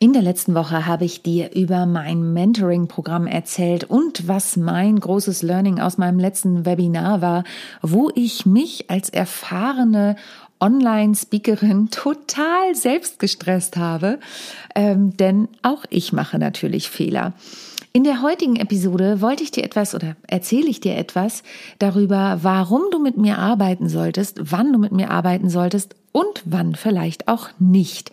In der letzten Woche habe ich dir über mein Mentoring-Programm erzählt und was mein großes Learning aus meinem letzten Webinar war, wo ich mich als erfahrene Online-Speakerin total selbst gestresst habe, ähm, denn auch ich mache natürlich Fehler. In der heutigen Episode wollte ich dir etwas oder erzähle ich dir etwas darüber, warum du mit mir arbeiten solltest, wann du mit mir arbeiten solltest und wann vielleicht auch nicht.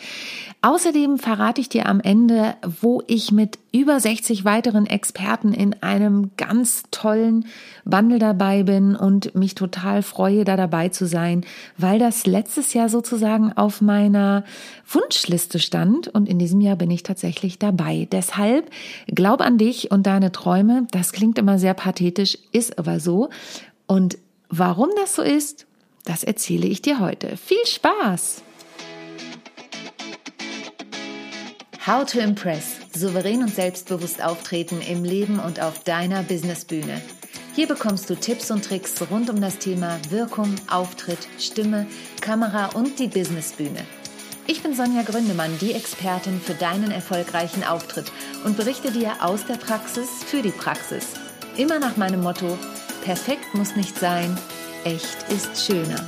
Außerdem verrate ich dir am Ende, wo ich mit über 60 weiteren Experten in einem ganz tollen Bundle dabei bin und mich total freue, da dabei zu sein, weil das letztes Jahr sozusagen auf meiner Wunschliste stand und in diesem Jahr bin ich tatsächlich dabei. Deshalb glaub an dich und deine Träume. Das klingt immer sehr pathetisch, ist aber so. Und warum das so ist, das erzähle ich dir heute. Viel Spaß! How to Impress. Souverän und selbstbewusst auftreten im Leben und auf deiner Businessbühne. Hier bekommst du Tipps und Tricks rund um das Thema Wirkung, Auftritt, Stimme, Kamera und die Businessbühne. Ich bin Sonja Gründemann, die Expertin für deinen erfolgreichen Auftritt und berichte dir aus der Praxis für die Praxis. Immer nach meinem Motto, perfekt muss nicht sein, echt ist schöner.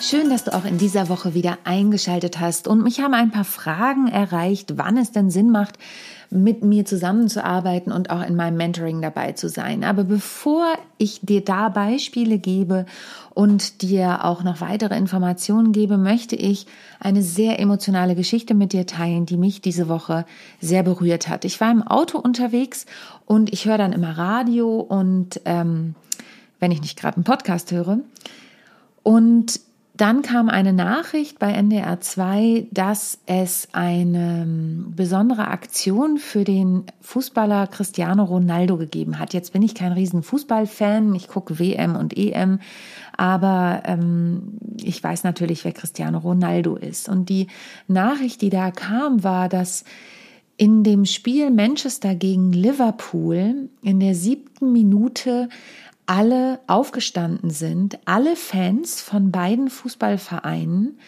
Schön, dass du auch in dieser Woche wieder eingeschaltet hast. Und mich haben ein paar Fragen erreicht, wann es denn Sinn macht, mit mir zusammenzuarbeiten und auch in meinem Mentoring dabei zu sein. Aber bevor ich dir da Beispiele gebe und dir auch noch weitere Informationen gebe, möchte ich eine sehr emotionale Geschichte mit dir teilen, die mich diese Woche sehr berührt hat. Ich war im Auto unterwegs und ich höre dann immer Radio und ähm, wenn ich nicht gerade einen Podcast höre. Und dann kam eine Nachricht bei NDR 2, dass es eine ähm, besondere Aktion für den Fußballer Cristiano Ronaldo gegeben hat. Jetzt bin ich kein riesen Fußballfan, ich gucke WM und EM, aber ähm, ich weiß natürlich, wer Cristiano Ronaldo ist. Und die Nachricht, die da kam, war, dass in dem Spiel Manchester gegen Liverpool in der siebten Minute alle aufgestanden sind, alle Fans von beiden Fußballvereinen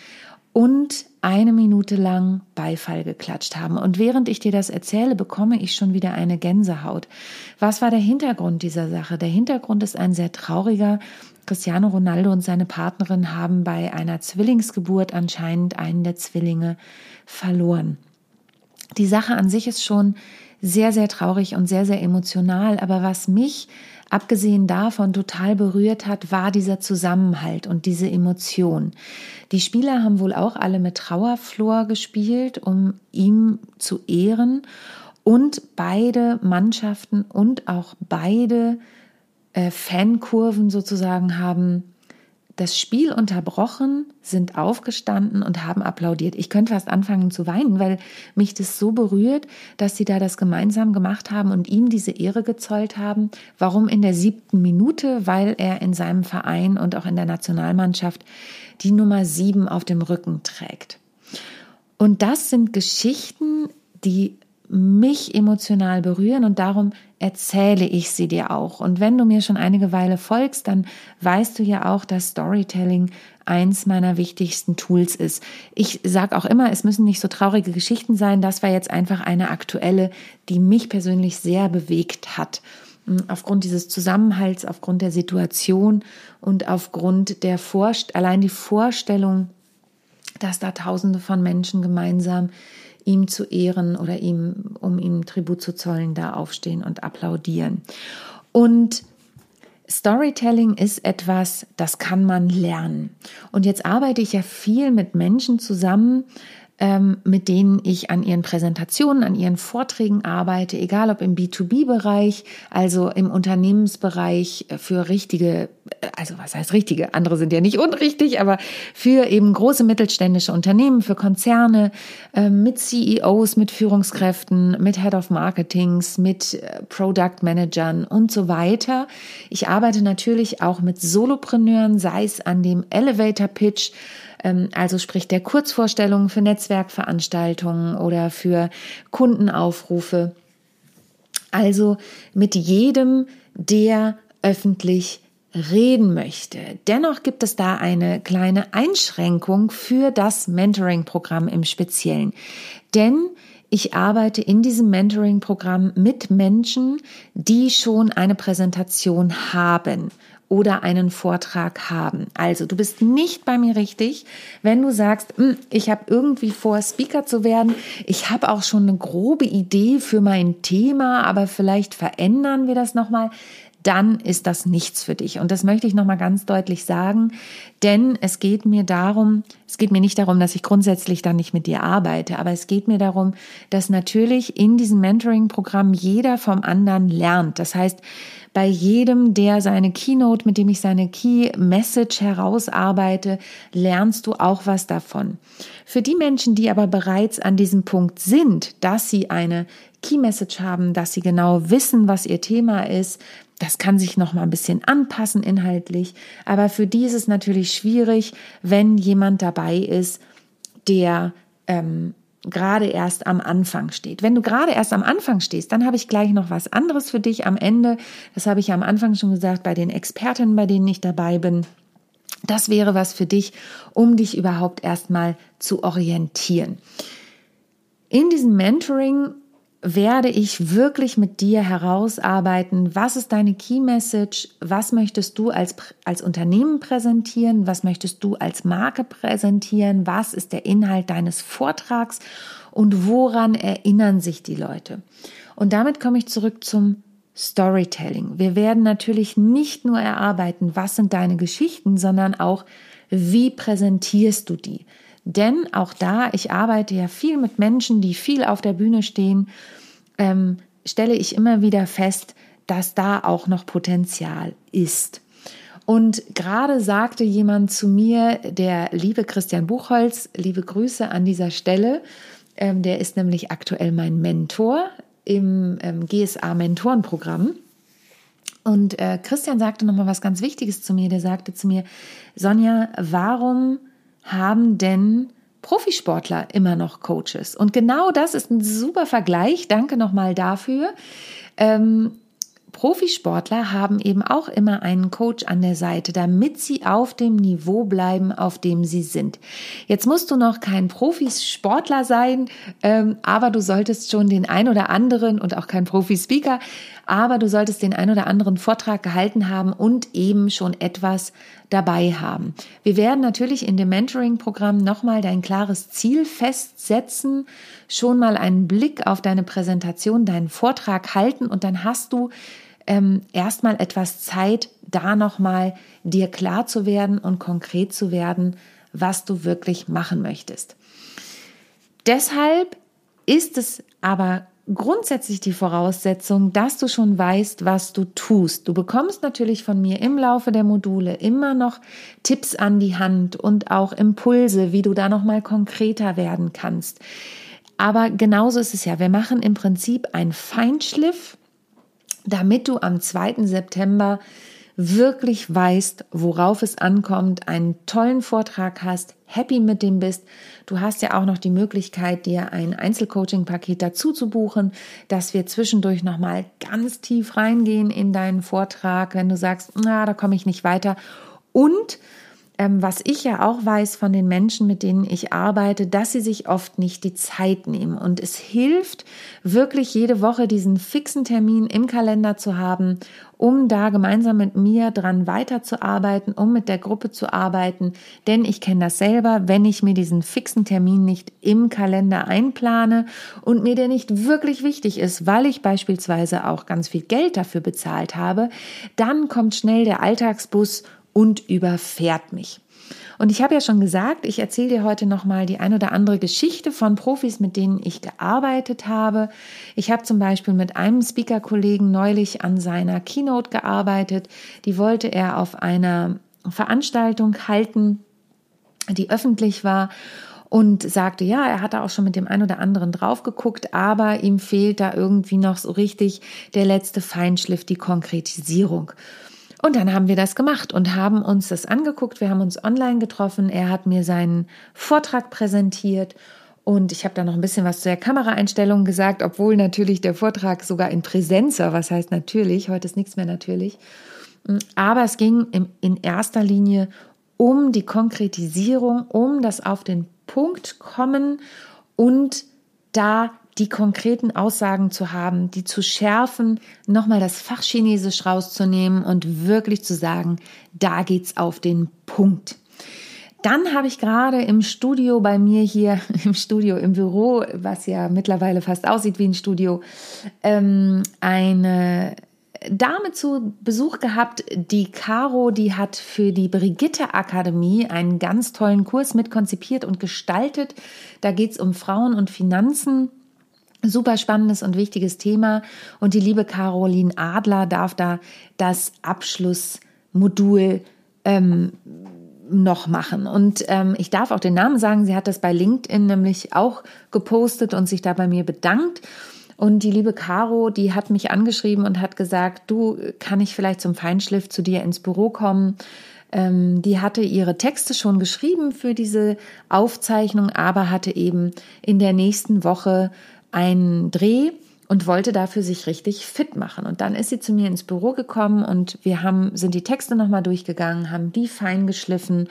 und eine Minute lang Beifall geklatscht haben. Und während ich dir das erzähle, bekomme ich schon wieder eine Gänsehaut. Was war der Hintergrund dieser Sache? Der Hintergrund ist ein sehr trauriger. Cristiano Ronaldo und seine Partnerin haben bei einer Zwillingsgeburt anscheinend einen der Zwillinge verloren. Die Sache an sich ist schon sehr, sehr traurig und sehr, sehr emotional. Aber was mich abgesehen davon total berührt hat, war dieser Zusammenhalt und diese Emotion. Die Spieler haben wohl auch alle mit Trauerflor gespielt, um ihm zu ehren. Und beide Mannschaften und auch beide äh, Fankurven sozusagen haben das Spiel unterbrochen, sind aufgestanden und haben applaudiert. Ich könnte fast anfangen zu weinen, weil mich das so berührt, dass sie da das gemeinsam gemacht haben und ihm diese Ehre gezollt haben. Warum in der siebten Minute? Weil er in seinem Verein und auch in der Nationalmannschaft die Nummer sieben auf dem Rücken trägt. Und das sind Geschichten, die mich emotional berühren und darum erzähle ich sie dir auch. Und wenn du mir schon einige Weile folgst, dann weißt du ja auch, dass Storytelling eins meiner wichtigsten Tools ist. Ich sage auch immer, es müssen nicht so traurige Geschichten sein. Das war jetzt einfach eine aktuelle, die mich persönlich sehr bewegt hat. Hm, aufgrund dieses Zusammenhalts, aufgrund der Situation und aufgrund der Vorst allein die Vorstellung, dass da Tausende von Menschen gemeinsam ihm zu ehren oder ihm, um ihm Tribut zu zollen, da aufstehen und applaudieren. Und Storytelling ist etwas, das kann man lernen. Und jetzt arbeite ich ja viel mit Menschen zusammen, ähm, mit denen ich an ihren Präsentationen, an ihren Vorträgen arbeite, egal ob im B2B-Bereich, also im Unternehmensbereich für richtige, also was heißt richtige, andere sind ja nicht unrichtig, aber für eben große mittelständische Unternehmen, für Konzerne, äh, mit CEOs, mit Führungskräften, mit Head of Marketings, mit äh, Product Managern und so weiter. Ich arbeite natürlich auch mit Solopreneuren, sei es an dem Elevator Pitch, also sprich der Kurzvorstellungen für Netzwerkveranstaltungen oder für Kundenaufrufe. Also mit jedem, der öffentlich reden möchte. Dennoch gibt es da eine kleine Einschränkung für das Mentoring-Programm im Speziellen. Denn ich arbeite in diesem Mentoring-Programm mit Menschen, die schon eine Präsentation haben oder einen Vortrag haben. Also du bist nicht bei mir richtig, wenn du sagst, hm, ich habe irgendwie vor, Speaker zu werden. Ich habe auch schon eine grobe Idee für mein Thema, aber vielleicht verändern wir das nochmal dann ist das nichts für dich. Und das möchte ich nochmal ganz deutlich sagen, denn es geht mir darum, es geht mir nicht darum, dass ich grundsätzlich dann nicht mit dir arbeite, aber es geht mir darum, dass natürlich in diesem Mentoring-Programm jeder vom anderen lernt. Das heißt, bei jedem, der seine Keynote, mit dem ich seine Key Message herausarbeite, lernst du auch was davon. Für die Menschen, die aber bereits an diesem Punkt sind, dass sie eine Key Message haben, dass sie genau wissen, was ihr Thema ist, das kann sich noch mal ein bisschen anpassen inhaltlich, aber für die ist es natürlich schwierig, wenn jemand dabei ist, der ähm, gerade erst am Anfang steht. Wenn du gerade erst am Anfang stehst, dann habe ich gleich noch was anderes für dich am Ende. Das habe ich am Anfang schon gesagt bei den Expertinnen, bei denen ich dabei bin. Das wäre was für dich, um dich überhaupt erstmal zu orientieren. In diesem Mentoring werde ich wirklich mit dir herausarbeiten, was ist deine Key Message, was möchtest du als, als Unternehmen präsentieren, was möchtest du als Marke präsentieren, was ist der Inhalt deines Vortrags und woran erinnern sich die Leute. Und damit komme ich zurück zum Storytelling. Wir werden natürlich nicht nur erarbeiten, was sind deine Geschichten, sondern auch, wie präsentierst du die. Denn auch da, ich arbeite ja viel mit Menschen, die viel auf der Bühne stehen, ähm, stelle ich immer wieder fest, dass da auch noch Potenzial ist. Und gerade sagte jemand zu mir, der liebe Christian Buchholz, liebe Grüße an dieser Stelle, ähm, der ist nämlich aktuell mein Mentor im ähm, GSA Mentorenprogramm. Und äh, Christian sagte nochmal was ganz Wichtiges zu mir. Der sagte zu mir, Sonja, warum haben denn Profisportler immer noch Coaches? Und genau das ist ein super Vergleich. Danke nochmal dafür. Ähm, Profisportler haben eben auch immer einen Coach an der Seite, damit sie auf dem Niveau bleiben, auf dem sie sind. Jetzt musst du noch kein Profisportler sein, ähm, aber du solltest schon den ein oder anderen und auch kein Profispeaker, aber du solltest den ein oder anderen Vortrag gehalten haben und eben schon etwas dabei haben. Wir werden natürlich in dem Mentoring-Programm nochmal dein klares Ziel festsetzen, schon mal einen Blick auf deine Präsentation, deinen Vortrag halten und dann hast du ähm, erstmal etwas Zeit, da nochmal dir klar zu werden und konkret zu werden, was du wirklich machen möchtest. Deshalb ist es aber grundsätzlich die Voraussetzung, dass du schon weißt, was du tust. Du bekommst natürlich von mir im Laufe der Module immer noch Tipps an die Hand und auch Impulse, wie du da noch mal konkreter werden kannst. Aber genauso ist es ja. Wir machen im Prinzip einen Feinschliff, damit du am 2. September wirklich weißt, worauf es ankommt, einen tollen Vortrag hast, happy mit dem bist. Du hast ja auch noch die Möglichkeit, dir ein Einzelcoaching-Paket dazu zu buchen, dass wir zwischendurch nochmal ganz tief reingehen in deinen Vortrag, wenn du sagst, na, da komme ich nicht weiter. Und ähm, was ich ja auch weiß von den Menschen, mit denen ich arbeite, dass sie sich oft nicht die Zeit nehmen. Und es hilft wirklich jede Woche diesen fixen Termin im Kalender zu haben, um da gemeinsam mit mir dran weiterzuarbeiten, um mit der Gruppe zu arbeiten. Denn ich kenne das selber, wenn ich mir diesen fixen Termin nicht im Kalender einplane und mir der nicht wirklich wichtig ist, weil ich beispielsweise auch ganz viel Geld dafür bezahlt habe, dann kommt schnell der Alltagsbus und überfährt mich. Und ich habe ja schon gesagt, ich erzähle dir heute noch mal die ein oder andere Geschichte von Profis, mit denen ich gearbeitet habe. Ich habe zum Beispiel mit einem Speaker-Kollegen neulich an seiner Keynote gearbeitet. Die wollte er auf einer Veranstaltung halten, die öffentlich war und sagte, ja, er hatte auch schon mit dem einen oder anderen drauf geguckt, aber ihm fehlt da irgendwie noch so richtig der letzte Feinschliff, die Konkretisierung. Und dann haben wir das gemacht und haben uns das angeguckt. Wir haben uns online getroffen. Er hat mir seinen Vortrag präsentiert und ich habe da noch ein bisschen was zu der Kameraeinstellung gesagt, obwohl natürlich der Vortrag sogar in Präsenz war. Was heißt natürlich? Heute ist nichts mehr natürlich. Aber es ging in erster Linie um die Konkretisierung, um das auf den Punkt kommen und da die konkreten Aussagen zu haben, die zu schärfen, nochmal das Fachchinesisch rauszunehmen und wirklich zu sagen, da geht's auf den Punkt. Dann habe ich gerade im Studio bei mir hier, im Studio, im Büro, was ja mittlerweile fast aussieht wie ein Studio, ähm, eine Dame zu Besuch gehabt, die Caro, die hat für die Brigitte Akademie einen ganz tollen Kurs mit konzipiert und gestaltet. Da geht es um Frauen und Finanzen. Super spannendes und wichtiges Thema. Und die liebe Caroline Adler darf da das Abschlussmodul ähm, noch machen. Und ähm, ich darf auch den Namen sagen, sie hat das bei LinkedIn nämlich auch gepostet und sich da bei mir bedankt. Und die liebe Caro, die hat mich angeschrieben und hat gesagt, du, kann ich vielleicht zum Feinschliff zu dir ins Büro kommen? Ähm, die hatte ihre Texte schon geschrieben für diese Aufzeichnung, aber hatte eben in der nächsten Woche einen Dreh und wollte dafür sich richtig fit machen. Und dann ist sie zu mir ins Büro gekommen und wir haben, sind die Texte nochmal durchgegangen, haben die fein geschliffen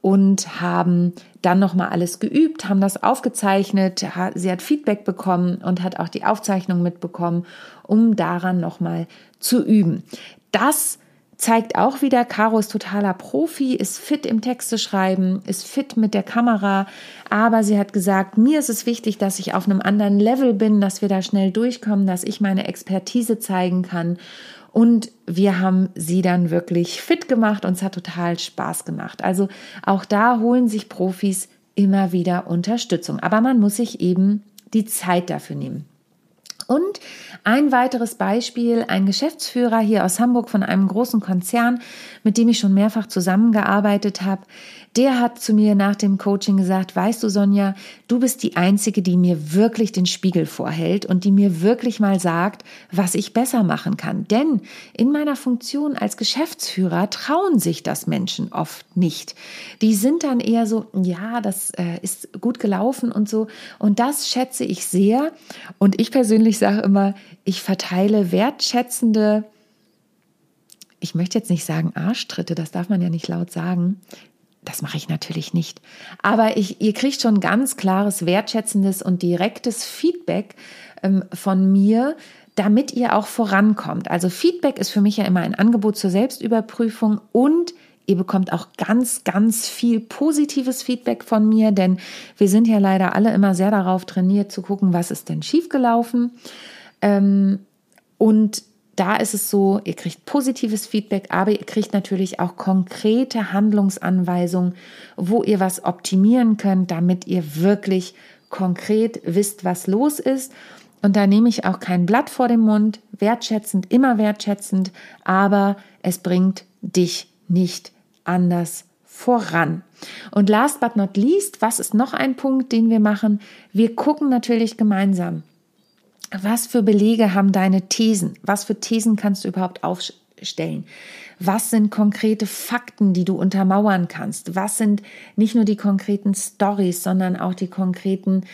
und haben dann nochmal alles geübt, haben das aufgezeichnet. Sie hat Feedback bekommen und hat auch die Aufzeichnung mitbekommen, um daran nochmal zu üben. Das zeigt auch wieder, Caro ist totaler Profi, ist fit im Texte schreiben, ist fit mit der Kamera, aber sie hat gesagt, mir ist es wichtig, dass ich auf einem anderen Level bin, dass wir da schnell durchkommen, dass ich meine Expertise zeigen kann. Und wir haben sie dann wirklich fit gemacht und es hat total Spaß gemacht. Also auch da holen sich Profis immer wieder Unterstützung. Aber man muss sich eben die Zeit dafür nehmen. Und ein weiteres Beispiel, ein Geschäftsführer hier aus Hamburg von einem großen Konzern, mit dem ich schon mehrfach zusammengearbeitet habe, der hat zu mir nach dem Coaching gesagt, weißt du Sonja, du bist die Einzige, die mir wirklich den Spiegel vorhält und die mir wirklich mal sagt, was ich besser machen kann. Denn in meiner Funktion als Geschäftsführer trauen sich das Menschen oft nicht. Die sind dann eher so, ja, das äh, ist gut gelaufen und so. Und das schätze ich sehr. Und ich persönlich sage immer, ich verteile wertschätzende ich möchte jetzt nicht sagen Arschtritte, das darf man ja nicht laut sagen, das mache ich natürlich nicht. Aber ich, ihr kriegt schon ganz klares, wertschätzendes und direktes Feedback ähm, von mir, damit ihr auch vorankommt. Also Feedback ist für mich ja immer ein Angebot zur Selbstüberprüfung und ihr bekommt auch ganz, ganz viel positives Feedback von mir, denn wir sind ja leider alle immer sehr darauf trainiert zu gucken, was ist denn schiefgelaufen. Ähm, und da ist es so, ihr kriegt positives Feedback, aber ihr kriegt natürlich auch konkrete Handlungsanweisungen, wo ihr was optimieren könnt, damit ihr wirklich konkret wisst, was los ist. Und da nehme ich auch kein Blatt vor dem Mund, wertschätzend, immer wertschätzend, aber es bringt dich nicht anders voran. Und last but not least, was ist noch ein Punkt, den wir machen? Wir gucken natürlich gemeinsam, was für Belege haben deine Thesen? Was für Thesen kannst du überhaupt aufstellen? Was sind konkrete Fakten, die du untermauern kannst? Was sind nicht nur die konkreten Stories, sondern auch die konkreten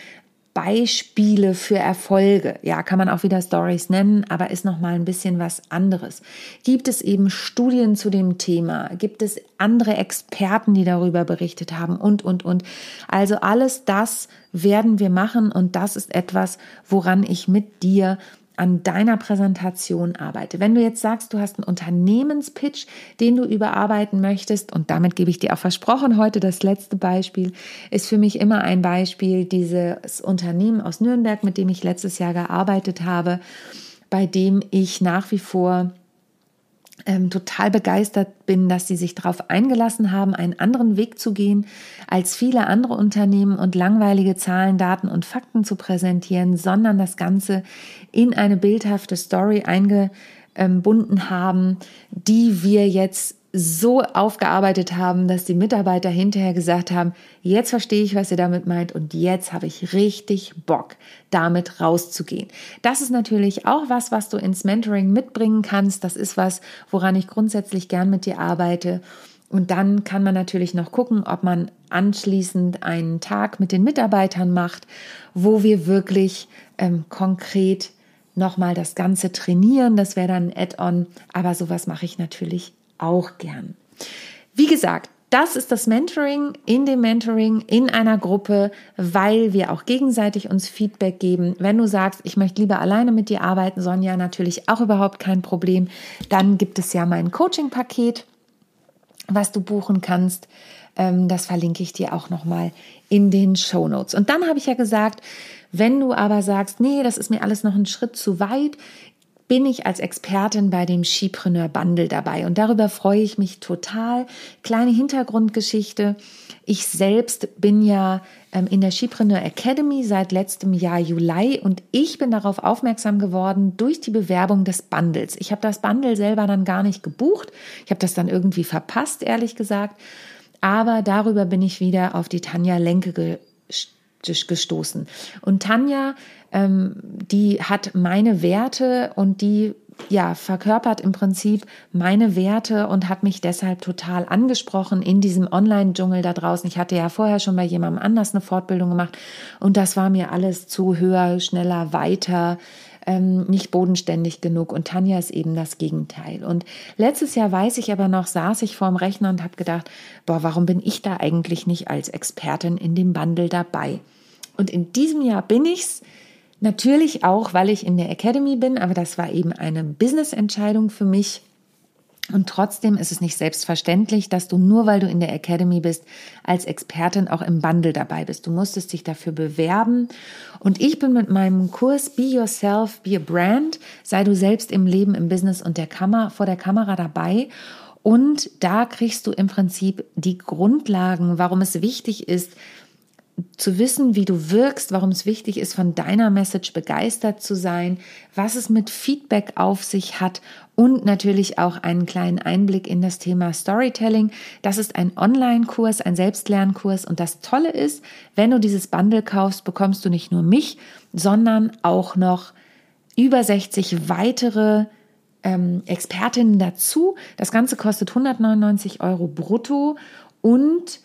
Beispiele für Erfolge. Ja, kann man auch wieder Stories nennen, aber ist noch mal ein bisschen was anderes. Gibt es eben Studien zu dem Thema? Gibt es andere Experten, die darüber berichtet haben und und und. Also alles das werden wir machen und das ist etwas, woran ich mit dir an deiner Präsentation arbeite. Wenn du jetzt sagst, du hast einen Unternehmenspitch, den du überarbeiten möchtest, und damit gebe ich dir auch versprochen, heute das letzte Beispiel, ist für mich immer ein Beispiel dieses Unternehmen aus Nürnberg, mit dem ich letztes Jahr gearbeitet habe, bei dem ich nach wie vor ähm, total begeistert bin, dass sie sich darauf eingelassen haben, einen anderen Weg zu gehen als viele andere Unternehmen und langweilige Zahlen, Daten und Fakten zu präsentieren, sondern das Ganze in eine bildhafte Story eingebunden haben, die wir jetzt so aufgearbeitet haben, dass die Mitarbeiter hinterher gesagt haben, jetzt verstehe ich, was ihr damit meint und jetzt habe ich richtig Bock, damit rauszugehen. Das ist natürlich auch was, was du ins Mentoring mitbringen kannst. Das ist was, woran ich grundsätzlich gern mit dir arbeite. Und dann kann man natürlich noch gucken, ob man anschließend einen Tag mit den Mitarbeitern macht, wo wir wirklich ähm, konkret nochmal das Ganze trainieren. Das wäre dann ein Add-on. Aber sowas mache ich natürlich auch gern. Wie gesagt, das ist das Mentoring in dem Mentoring in einer Gruppe, weil wir auch gegenseitig uns Feedback geben. Wenn du sagst, ich möchte lieber alleine mit dir arbeiten, Sonja, natürlich auch überhaupt kein Problem. Dann gibt es ja mein Coaching-Paket, was du buchen kannst. Ähm, das verlinke ich dir auch nochmal in den Show Notes. Und dann habe ich ja gesagt, wenn du aber sagst, nee, das ist mir alles noch ein Schritt zu weit, bin ich als Expertin bei dem Skipreneur Bundle dabei und darüber freue ich mich total. Kleine Hintergrundgeschichte. Ich selbst bin ja ähm, in der Skipreneur Academy seit letztem Jahr Juli und ich bin darauf aufmerksam geworden durch die Bewerbung des Bundles. Ich habe das Bundle selber dann gar nicht gebucht. Ich habe das dann irgendwie verpasst, ehrlich gesagt. Aber darüber bin ich wieder auf die Tanja Lenke gestoßen. Und Tanja ähm, die hat meine Werte und die ja, verkörpert im Prinzip meine Werte und hat mich deshalb total angesprochen in diesem Online-Dschungel da draußen. Ich hatte ja vorher schon bei jemandem anders eine Fortbildung gemacht und das war mir alles zu höher, schneller, weiter, ähm, nicht bodenständig genug. Und Tanja ist eben das Gegenteil. Und letztes Jahr weiß ich aber noch, saß ich vorm Rechner und habe gedacht, boah, warum bin ich da eigentlich nicht als Expertin in dem Bundle dabei? Und in diesem Jahr bin ich's Natürlich auch, weil ich in der Academy bin, aber das war eben eine Business-Entscheidung für mich. Und trotzdem ist es nicht selbstverständlich, dass du nur weil du in der Academy bist, als Expertin auch im Bundle dabei bist. Du musstest dich dafür bewerben. Und ich bin mit meinem Kurs Be Yourself, Be a Brand, sei du selbst im Leben, im Business und der Kamera, vor der Kamera dabei. Und da kriegst du im Prinzip die Grundlagen, warum es wichtig ist, zu wissen, wie du wirkst, warum es wichtig ist, von deiner Message begeistert zu sein, was es mit Feedback auf sich hat und natürlich auch einen kleinen Einblick in das Thema Storytelling. Das ist ein Online-Kurs, ein Selbstlernkurs und das Tolle ist, wenn du dieses Bundle kaufst, bekommst du nicht nur mich, sondern auch noch über 60 weitere ähm, Expertinnen dazu. Das Ganze kostet 199 Euro brutto und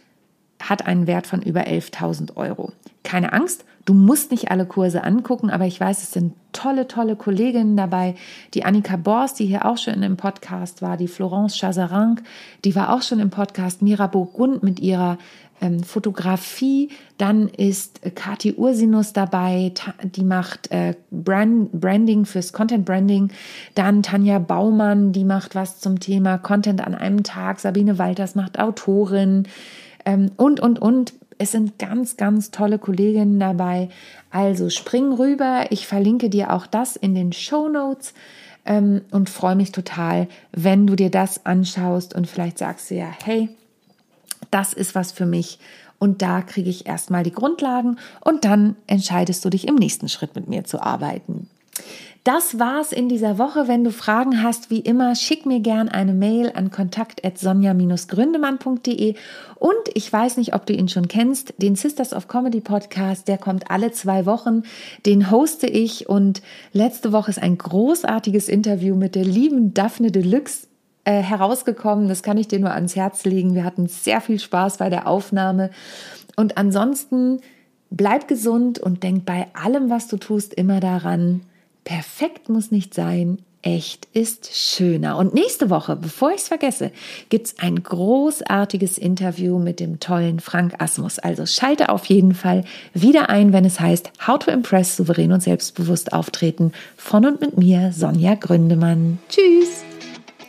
hat einen Wert von über 11.000 Euro. Keine Angst, du musst nicht alle Kurse angucken, aber ich weiß, es sind tolle, tolle Kolleginnen dabei. Die Annika Bors, die hier auch schon im Podcast war, die Florence Chazarank, die war auch schon im Podcast, Mira Burgund mit ihrer ähm, Fotografie. Dann ist äh, Kati Ursinus dabei, die macht äh, Brand, Branding fürs Content Branding. Dann Tanja Baumann, die macht was zum Thema Content an einem Tag. Sabine Walters macht Autorin und, und, und. Es sind ganz, ganz tolle Kolleginnen dabei. Also spring rüber. Ich verlinke dir auch das in den Show Notes ähm, und freue mich total, wenn du dir das anschaust und vielleicht sagst du ja, hey, das ist was für mich. Und da kriege ich erstmal die Grundlagen und dann entscheidest du dich im nächsten Schritt mit mir zu arbeiten. Das war's in dieser Woche. Wenn du Fragen hast, wie immer, schick mir gern eine Mail an kontakt@sonja-gründemann.de und ich weiß nicht, ob du ihn schon kennst, den Sisters of Comedy Podcast, der kommt alle zwei Wochen, den hoste ich und letzte Woche ist ein großartiges Interview mit der lieben Daphne Deluxe äh, herausgekommen. Das kann ich dir nur ans Herz legen. Wir hatten sehr viel Spaß bei der Aufnahme und ansonsten bleib gesund und denk bei allem, was du tust, immer daran, Perfekt muss nicht sein, echt ist schöner. Und nächste Woche, bevor ich es vergesse, gibt es ein großartiges Interview mit dem tollen Frank Asmus. Also schalte auf jeden Fall wieder ein, wenn es heißt How to Impress souverän und selbstbewusst auftreten von und mit mir, Sonja Gründemann. Tschüss!